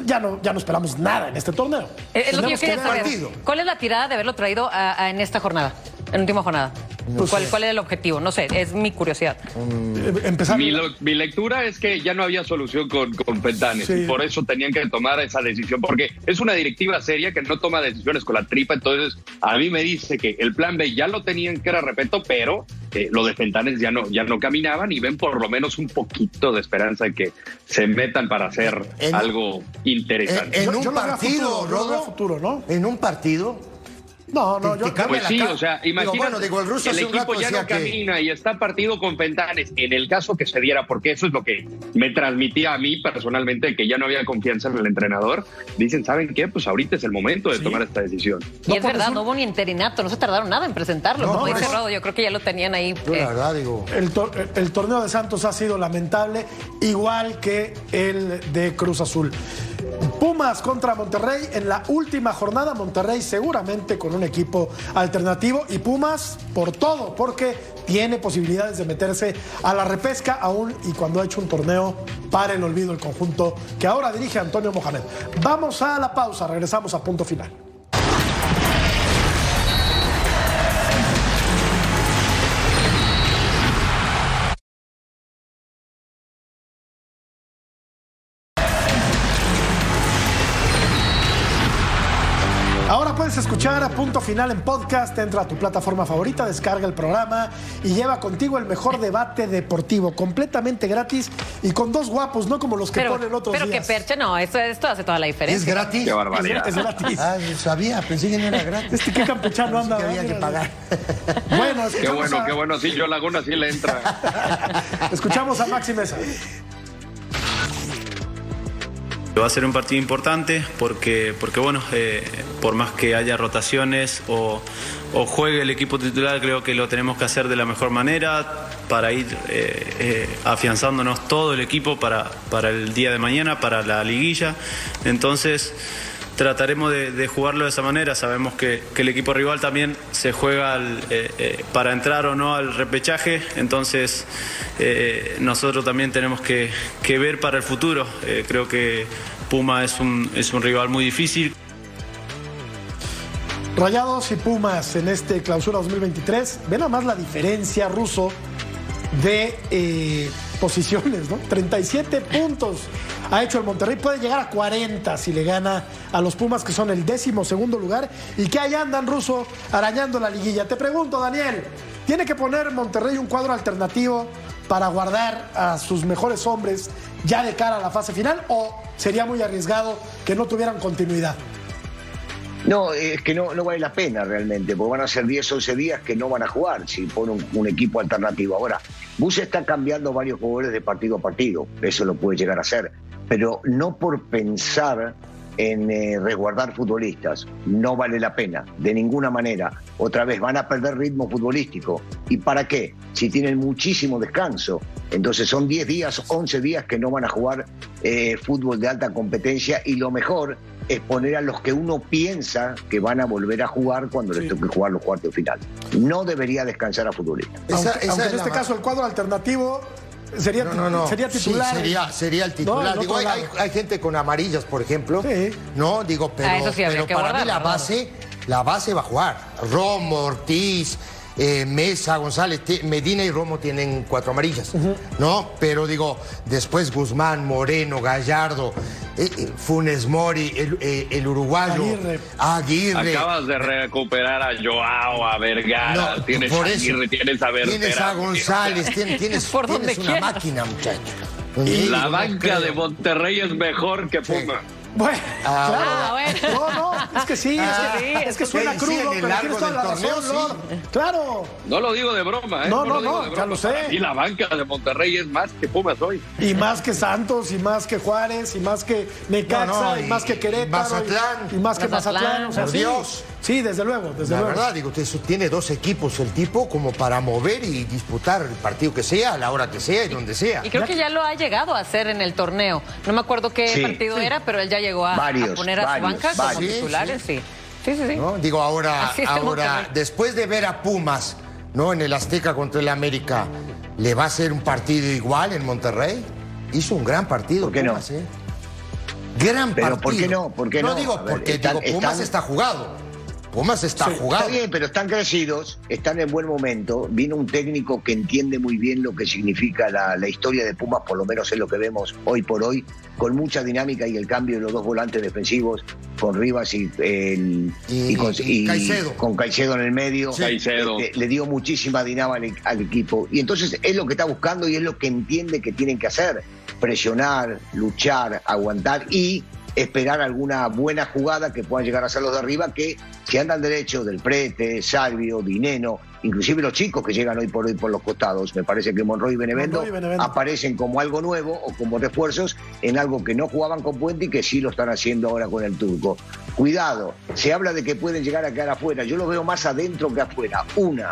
ya no, ya no esperamos nada en este torneo. Eh, Es lo que yo Tenemos quería ver saber. partido. ¿Cuál es la tirada de haberlo traído a- a- en esta jornada? En última jornada. ¿Cuál, ¿Cuál es el objetivo? No sé, es mi curiosidad. Eh, Empezar. Mi, lo- mi lectura es que ya no había solución con, con Fentanes Sí. y por eso tenían que tomar esa decisión, porque es una directiva seria que no toma decisiones con la tripa, entonces a mí me dice que el plan B ya lo tenían que era respeto, pero eh, lo de Fentanes ya no, ya no caminaban y ven por lo menos un poquito de esperanza de que se metan para hacer En- algo interesante. En, en Yo- un yo partido, Rodo, futuro, ¿no? En un partido. No, no, yo. Pues sí, o sea, Digo, imagínate, bueno, digo, el ruso el equipo ya no que- camina y está partido con Fentanes. En el caso que se diera, porque eso es lo que me transmitía a mí personalmente, que ya no había confianza en el entrenador, dicen, ¿saben qué? Pues ahorita es el momento de tomar esta decisión. Y No, es verdad, eso- no hubo ni interinato, no se tardaron nada en presentarlo. No, como dice eso- Rodo, yo creo que ya lo tenían ahí. Yo eh, la verdad digo. El, tor- el torneo de Santos ha sido lamentable, igual que el de Cruz Azul. Pumas contra Monterrey en la última jornada. Monterrey seguramente con un equipo alternativo y Pumas por todo, porque tiene posibilidades de meterse a la repesca aún y cuando ha hecho un torneo para el olvido el conjunto que ahora dirige Antonio Mohamed. Vamos a la pausa, regresamos a punto final. Escuchar a punto final en podcast. Entra a tu plataforma favorita, descarga el programa y lleva contigo el mejor debate deportivo, completamente gratis y con dos guapos, no como los que pero ponen otros pero que días. perche, no, esto, esto hace toda la diferencia. ¿Es gratis? Qué barbaridad. Es gratis. Ah, sabía, pensé que no era gratis. Este qué campechano anda. que había que pagar. Bueno, Qué bueno, a, qué bueno. Sí, yo Laguna sí le entra. escuchamos a Maxi Mesa. Va a ser un partido importante porque, porque bueno, eh, por más que haya rotaciones o, o juegue el equipo titular, creo que lo tenemos que hacer de la mejor manera para ir eh, eh, afianzándonos todo el equipo para, para el día de mañana, para la liguilla. Entonces trataremos de, jugarlo de esa manera. Sabemos que, el equipo rival también se juega eh, eh, para entrar o no al repechaje, entonces eh, nosotros también tenemos que, ver para el futuro. Creo que Puma es un, es un rival muy difícil. Rayados y Pumas en este clausura 2023. Ve nada más la diferencia ruso de posiciones, ¿no? 37 puntos ha hecho el Monterrey. Puede llegar a 40 si le gana a los Pumas, que son el décimo segundo lugar. Y que ahí andan ruso arañando la liguilla. Te pregunto, Daniel, ¿tiene que poner Monterrey un cuadro alternativo para guardar a sus mejores hombres ya de cara a la fase final? ¿O sería muy arriesgado que no tuvieran continuidad? No, es que no, vale la pena realmente, porque van a ser 10, 11 días que no van a jugar si pone un equipo alternativo. Ahora, Bus está cambiando varios jugadores de partido a partido, eso lo puede llegar a hacer, pero no por pensar en eh, resguardar futbolistas, no vale la pena, de ninguna manera. Otra vez van a perder ritmo futbolístico. ¿Y para qué? Si tienen muchísimo descanso. Entonces son 10 días, 11 días que no van a jugar eh, fútbol de alta competencia y lo mejor es poner a los que uno piensa que van a volver a jugar cuando les toque jugar los cuartos de final. No debería descansar a futbolistas. Esa- aunque, esa aunque es en este caso el cuadro alternativo sería, No, ti- no, no. sería titular. Sí, sería, sería el No, titular. Digo, hay, lado. hay- hay gente con amarillas, por ejemplo. Sí. No, digo, pero, Ah, sí pero que para mí la base, la base va a jugar. Romo, Ortiz, eh, Mesa, González, Medina y Romo tienen cuatro amarillas. No, pero digo, después Guzmán, Moreno, Gallardo, eh, eh, Funes Mori, el, eh, el uruguayo, Aguirre. Aguirre. Acabas de recuperar a Joao, a Vergara, No, tienes por a eso. Aguirre, tienes a Vergara. Tienes a González, tien- tienes, Por tienes una quieras. máquina, muchacho. La banca de Monterrey es mejor que Puma. Bueno, Ah, claro. Ah, bueno. No, no, es que sí, es que, es que suena sí, crudo, pero tienes toda la torneo, razón. Claro. No lo digo de broma, ¿eh? No, no, lo no, ya lo sé. Mí la banca de Monterrey es más que Pumas hoy. Y más que Santos, y más que Juárez, y más que Necaxa, No, no, y, y- más que Querétaro. Mazatlán. Y, y más que Mazatlán. Mazatlán. O sea, Por sí, Dios. Sí, desde luego, desde La luego. verdad, digo, usted eso tiene dos equipos el tipo como para mover y disputar el partido que sea, a la hora que sea y donde sea. Y creo que ya lo ha llegado a hacer en el torneo. No me acuerdo qué Sí, partido sí. era, pero él ya llegó a, poner a su varios, banca como varios. titulares, sí. Sí, sí, sí. ¿no? Digo, ahora, ahora después de ver a Pumas, ¿no? En el Azteca contra el América, ¿le va a ser un partido igual en Monterrey? Hizo un gran partido ¿Por qué no? Pumas, ¿eh? Gran Pero partido. ¿por qué no? ¿Por qué no? digo, A ver, porque están- digo, Pumas están- está jugado. Pumas está Sí, jugado. Está bien, pero están crecidos, están en buen momento. Vino un técnico que entiende muy bien lo que significa la, la historia de Pumas, por lo menos es lo que vemos hoy por hoy, con mucha dinámica y el cambio de los dos volantes defensivos, con Rivas y, el- Y- con, y Caicedo. con Caicedo en el medio. Sí. Caicedo. Le dio muchísima dinámica al, al equipo. Y entonces es lo que está buscando y es lo que entiende que tienen que hacer. Presionar, luchar, aguantar y esperar alguna buena jugada que puedan llegar a ser los de arriba, que si andan derecho del Prete, Salvio, Dineno, inclusive los chicos que llegan hoy por hoy por los costados, me parece que Monroy y Benevento, Monroy y Benevento. aparecen como algo nuevo o como refuerzos en algo que no jugaban con Puente y que sí lo están haciendo ahora con el turco. Cuidado, se habla de que pueden llegar a quedar afuera, yo lo veo más adentro que afuera. Una,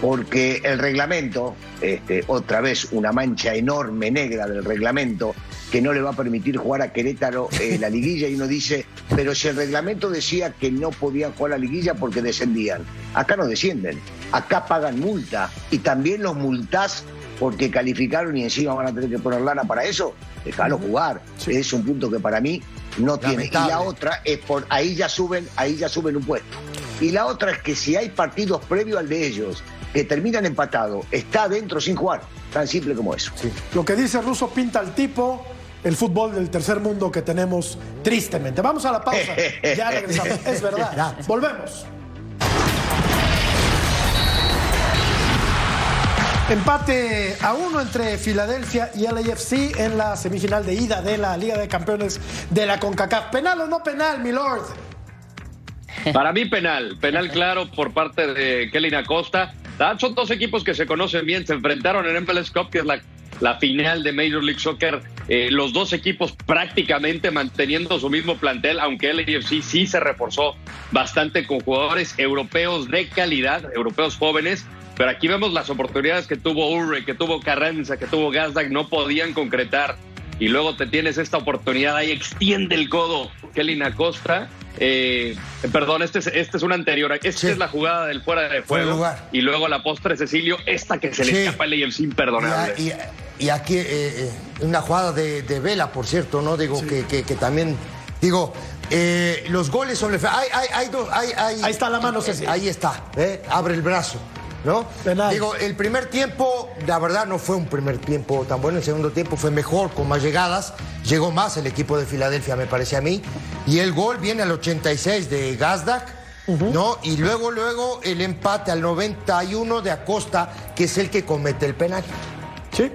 porque el reglamento, este, otra vez una mancha enorme negra del reglamento, que no le va a permitir jugar a Querétaro eh, la liguilla y uno dice, pero si el reglamento decía que no podían jugar la liguilla porque descendían, acá no descienden, acá pagan multa y también los multás porque calificaron y encima van a tener que poner lana para eso, déjalo jugar. Es un punto que para mí no tiene. Y la otra es por ahí ya suben, ahí ya suben un puesto. Y la otra es que si hay partidos previos al de ellos que terminan empatados, está adentro sin jugar. Tan simple como eso. Lo que dice Russo pinta al tipo el fútbol del tercer mundo que tenemos tristemente. Vamos a la pausa. Ya regresamos. Es verdad. Volvemos. Empate a uno entre Filadelfia y LAFC en la semifinal de ida de la Liga de Campeones de la CONCACAF. ¿Penal o no penal, mi lord? Para mí penal, penal claro por parte de Kelly Acosta. Ah, Son dos equipos que se conocen bien, se enfrentaron en MLS Cup, que es la, la final de Major League Soccer. Eh, los dos equipos prácticamente manteniendo su mismo plantel, aunque el AFC sí se reforzó bastante con jugadores europeos de calidad, europeos jóvenes. Pero aquí vemos las oportunidades que tuvo Urre, que tuvo Carranza, que tuvo Gazdag, no podían concretar. Y luego te tienes esta oportunidad ahí, extiende el codo Kelly Acosta. Eh, perdón, este es, este es una anterior. Esta Sí. es la jugada del fuera de Fuera juego. lugar. Y luego la postre Cecilio, esta que se le Sí. escapa al AFC imperdonable. Y- aquí eh, eh, una jugada de, de Vela, por cierto, ¿no? Digo, que, que- que también, digo, eh, los goles son... Hay, hay, hay dos, hay, hay- Ahí está la mano, Ceci. Ahí está, ¿eh? abre el brazo, ¿no? Penal. Digo, el primer tiempo, la verdad, no fue un primer tiempo tan bueno. El segundo tiempo fue mejor, con más llegadas. Llegó más el equipo de Filadelfia, me parece a mí. Y el gol viene al 86 de Gazdak. ¿No? Y luego, luego el empate al 91 de Acosta, que es el que comete el penal. Sí.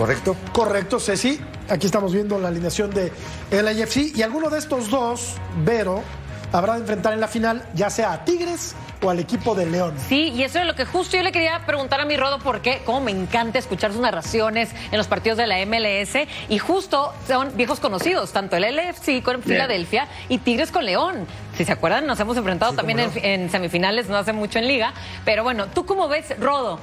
¿Correcto? Correcto, Ceci. Aquí estamos viendo la alineación de LAFC y alguno de estos dos, Vero, habrá de enfrentar en la final ya sea a Tigres o al equipo de León. Sí, y eso es lo que justo yo le quería preguntar a mi Rodo, porque cómo me encanta escuchar sus narraciones en los partidos de la MLS, y justo son viejos conocidos, tanto el LFC con Filadelfia y Tigres con León. Si se acuerdan, nos hemos enfrentado Sí, también no. en, en semifinales, no hace mucho en liga, pero bueno, ¿tú cómo ves, Rodo?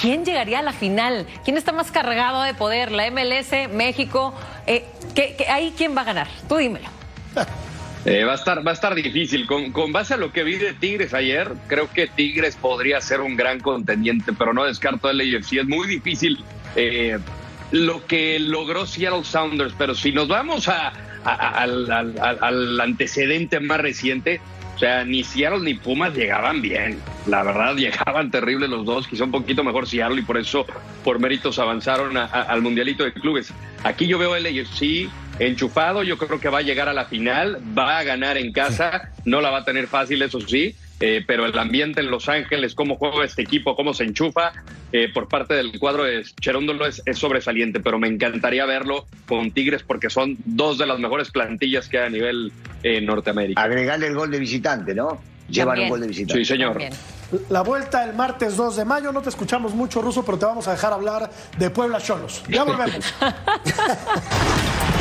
¿Quién llegaría a la final? ¿Quién está más cargado de poder? ¿La MLS? ¿México? Eh, ¿qué- qué- ahí quién va a ganar? Tú dímelo. Eh, va, a estar, va a estar difícil. Con, con base a lo que vi de Tigres ayer, creo que Tigres podría ser un gran contendiente, pero no descarto el AFC. Es muy difícil eh, lo que logró Seattle Sounders, pero si nos vamos a, al, antecedente más reciente, o sea, ni Seattle ni Pumas llegaban bien. La verdad, llegaban terribles los dos, quizá un poquito mejor Seattle y por eso, por méritos, avanzaron a- al Mundialito de Clubes. Aquí yo veo el AFC enchufado, yo creo que va a llegar a la final, va a ganar en casa, no la va a tener fácil, eso sí, eh, pero el ambiente en Los Ángeles, cómo juega este equipo, cómo se enchufa eh, por parte del cuadro de Cherondolo es, es, sobresaliente, pero me encantaría verlo con Tigres porque son dos de las mejores plantillas que hay a nivel eh, Norteamérica. Agregarle el gol de visitante, ¿no? Llevan un gol de visitante. Sí, señor. También. La vuelta el martes 2 de mayo. No te escuchamos mucho, Ruso, pero te vamos a dejar hablar de Puebla Cholos. Ya volvemos.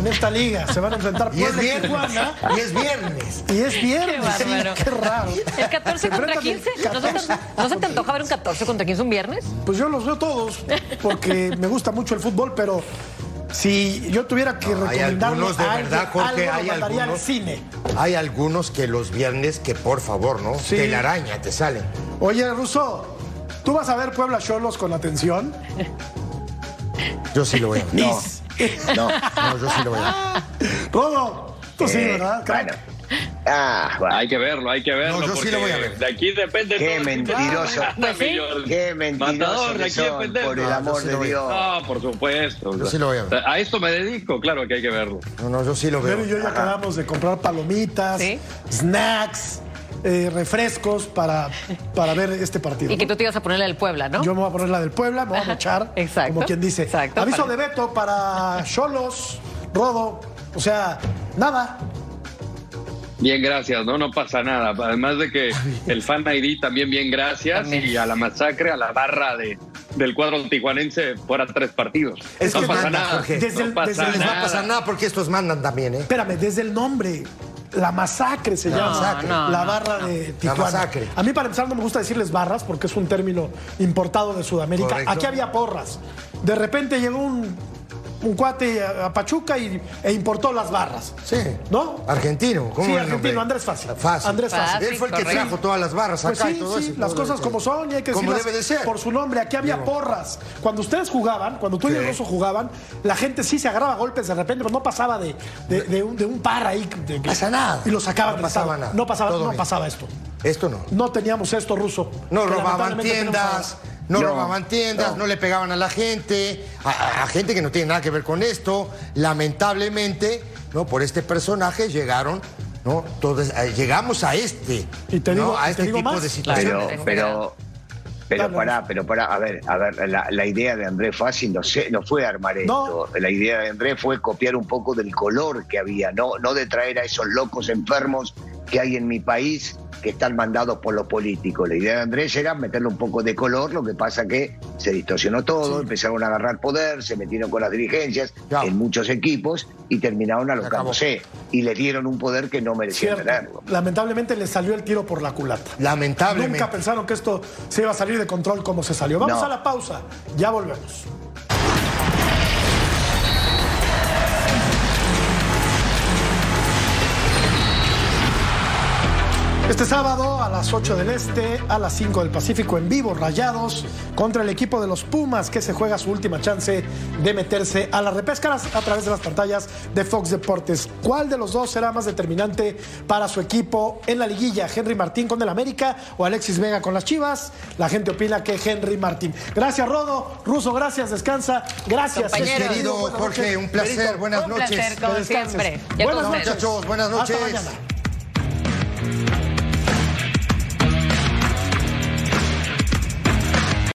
en esta liga. Se van a enfrentar Y es Puebla y viernes. Tijuana. Y es viernes. Y es viernes. Qué bárbaro. Sí, qué raro. ¿El 14 contra 15? ¿No se, te, ¿No se te antoja ver un 14 contra 15 un viernes? Pues yo los veo todos porque me gusta mucho el fútbol, pero si yo tuviera que No, hay recomendarle algunos de a alguien verdad, Jorge, algo, hay al algunos. cine. Hay algunos que los viernes que por favor, ¿no? Sí. Telaraña te salen. Oye, Russo, ¿tú vas a ver Puebla Cholos con atención? Yo sí lo ver. No, no. No, yo sí lo voy a ver. Rodo, tú sí, Eh, ¿verdad? Bueno. Ah, bueno. Hay que verlo, hay que verlo. No, yo sí lo voy a ver. De aquí depende Qué todo. mentiroso. Pues sí. Qué mentiroso Matador, que son, por el No, amor de Dios. Ah, por supuesto. Yo sí lo voy a ver. A esto me dedico, claro que hay que verlo. No, no, yo sí lo Pero veo. yo ya acabamos de comprar palomitas, Sí. snacks, eh, refrescos para, para ver este partido. Y que ¿no? tú te ibas a ponerle al Puebla, ¿no? Yo me voy a poner la del Puebla, me voy a mochar, Exacto. como quien dice. Exacto, Aviso para- de Beto para Cholos, Rodo, o sea, nada. Bien, gracias, no, no pasa nada. Además de que el Fan ID también bien gracias También. y a la masacre, a la barra de, del cuadro tijuanense fuera tres partidos. Es no que pasa manda, nada. Jorge. Desde no el- pasa desde el- les va a nada. pasar nada porque estos mandan también, ¿eh? Espérame, desde el nombre, la masacre se llama. masacre. no, la no, barra de Tijuana. masacre. A mí para empezar no me gusta decirles barras porque es un término importado de Sudamérica. Correcto. Aquí había porras. De repente llegó un, un cuate a, Pachuca y, e importó las barras. Sí. ¿No? Argentino. ¿Cómo Sí, argentino, nombre? Andrés Fácil. Fácil. Andrés Fácil. Fácil. Él fue el que correcto. trajo todas las barras Pues acá sí, y todo sí, eso. las todo cosas como son y hay que Como decirlas debe de ser. por su nombre. Aquí había porras. Cuando ustedes jugaban, cuando tú y el. Rosso jugaban, la gente sí se agarraba a golpes de repente, pero no pasaba de, de, de un, de un par ahí. de- pasa nada. Y lo sacaban. No pasaba nada. No pasaba, Todo no bien. pasaba esto. Esto no. No teníamos esto, Ruso. No robaban tenemos tiendas. No, No, robaban tiendas, no. no. le pegaban a la gente, a, a- a gente que no tiene nada que ver con esto. Lamentablemente, ¿no? Por este personaje llegaron, ¿no? Todos, eh, llegamos a este, Y te ¿no? digo- a y este te digo tipo más. de Pero, situaciones. pero, pero Dale. pará, pero pará, a ver, a ver, la, la idea de Andrés Fácil no, sé, no fue armar No. esto. La idea de Andrés fue copiar un poco del color que había, no, no de traer a esos locos enfermos que hay en mi país que están mandados por los políticos. La idea de Andrés era meterle un poco de color, lo que pasa que se distorsionó todo, empezaron a agarrar poder, se metieron con las dirigencias Ya. en muchos equipos y terminaron alocándose. Y le dieron un poder que no merecían Cierto. tenerlo. Lamentablemente le salió el tiro por la culata. Lamentablemente. Nunca pensaron que esto se iba a salir de control como se salió. Vamos No. a la pausa. Ya volvemos. Este sábado a las 8 del Este, a las 5 del Pacífico en vivo, Rayados contra el equipo de los Pumas que se juega su última chance de meterse a la repesca a través de las pantallas de Fox Deportes. ¿Cuál de los dos será más determinante para su equipo en la liguilla? ¿Henry Martín con el América o Alexis Vega con las Chivas? La gente opina que Henry Martín. Gracias, Rodo. Ruso, gracias. Descansa. Gracias. Compañeros. Querido Buenas Jorge, un placer. Buenas Un noches. placer, como siempre. Buenas noches. Muchachos, buenas Hasta noches. mañana.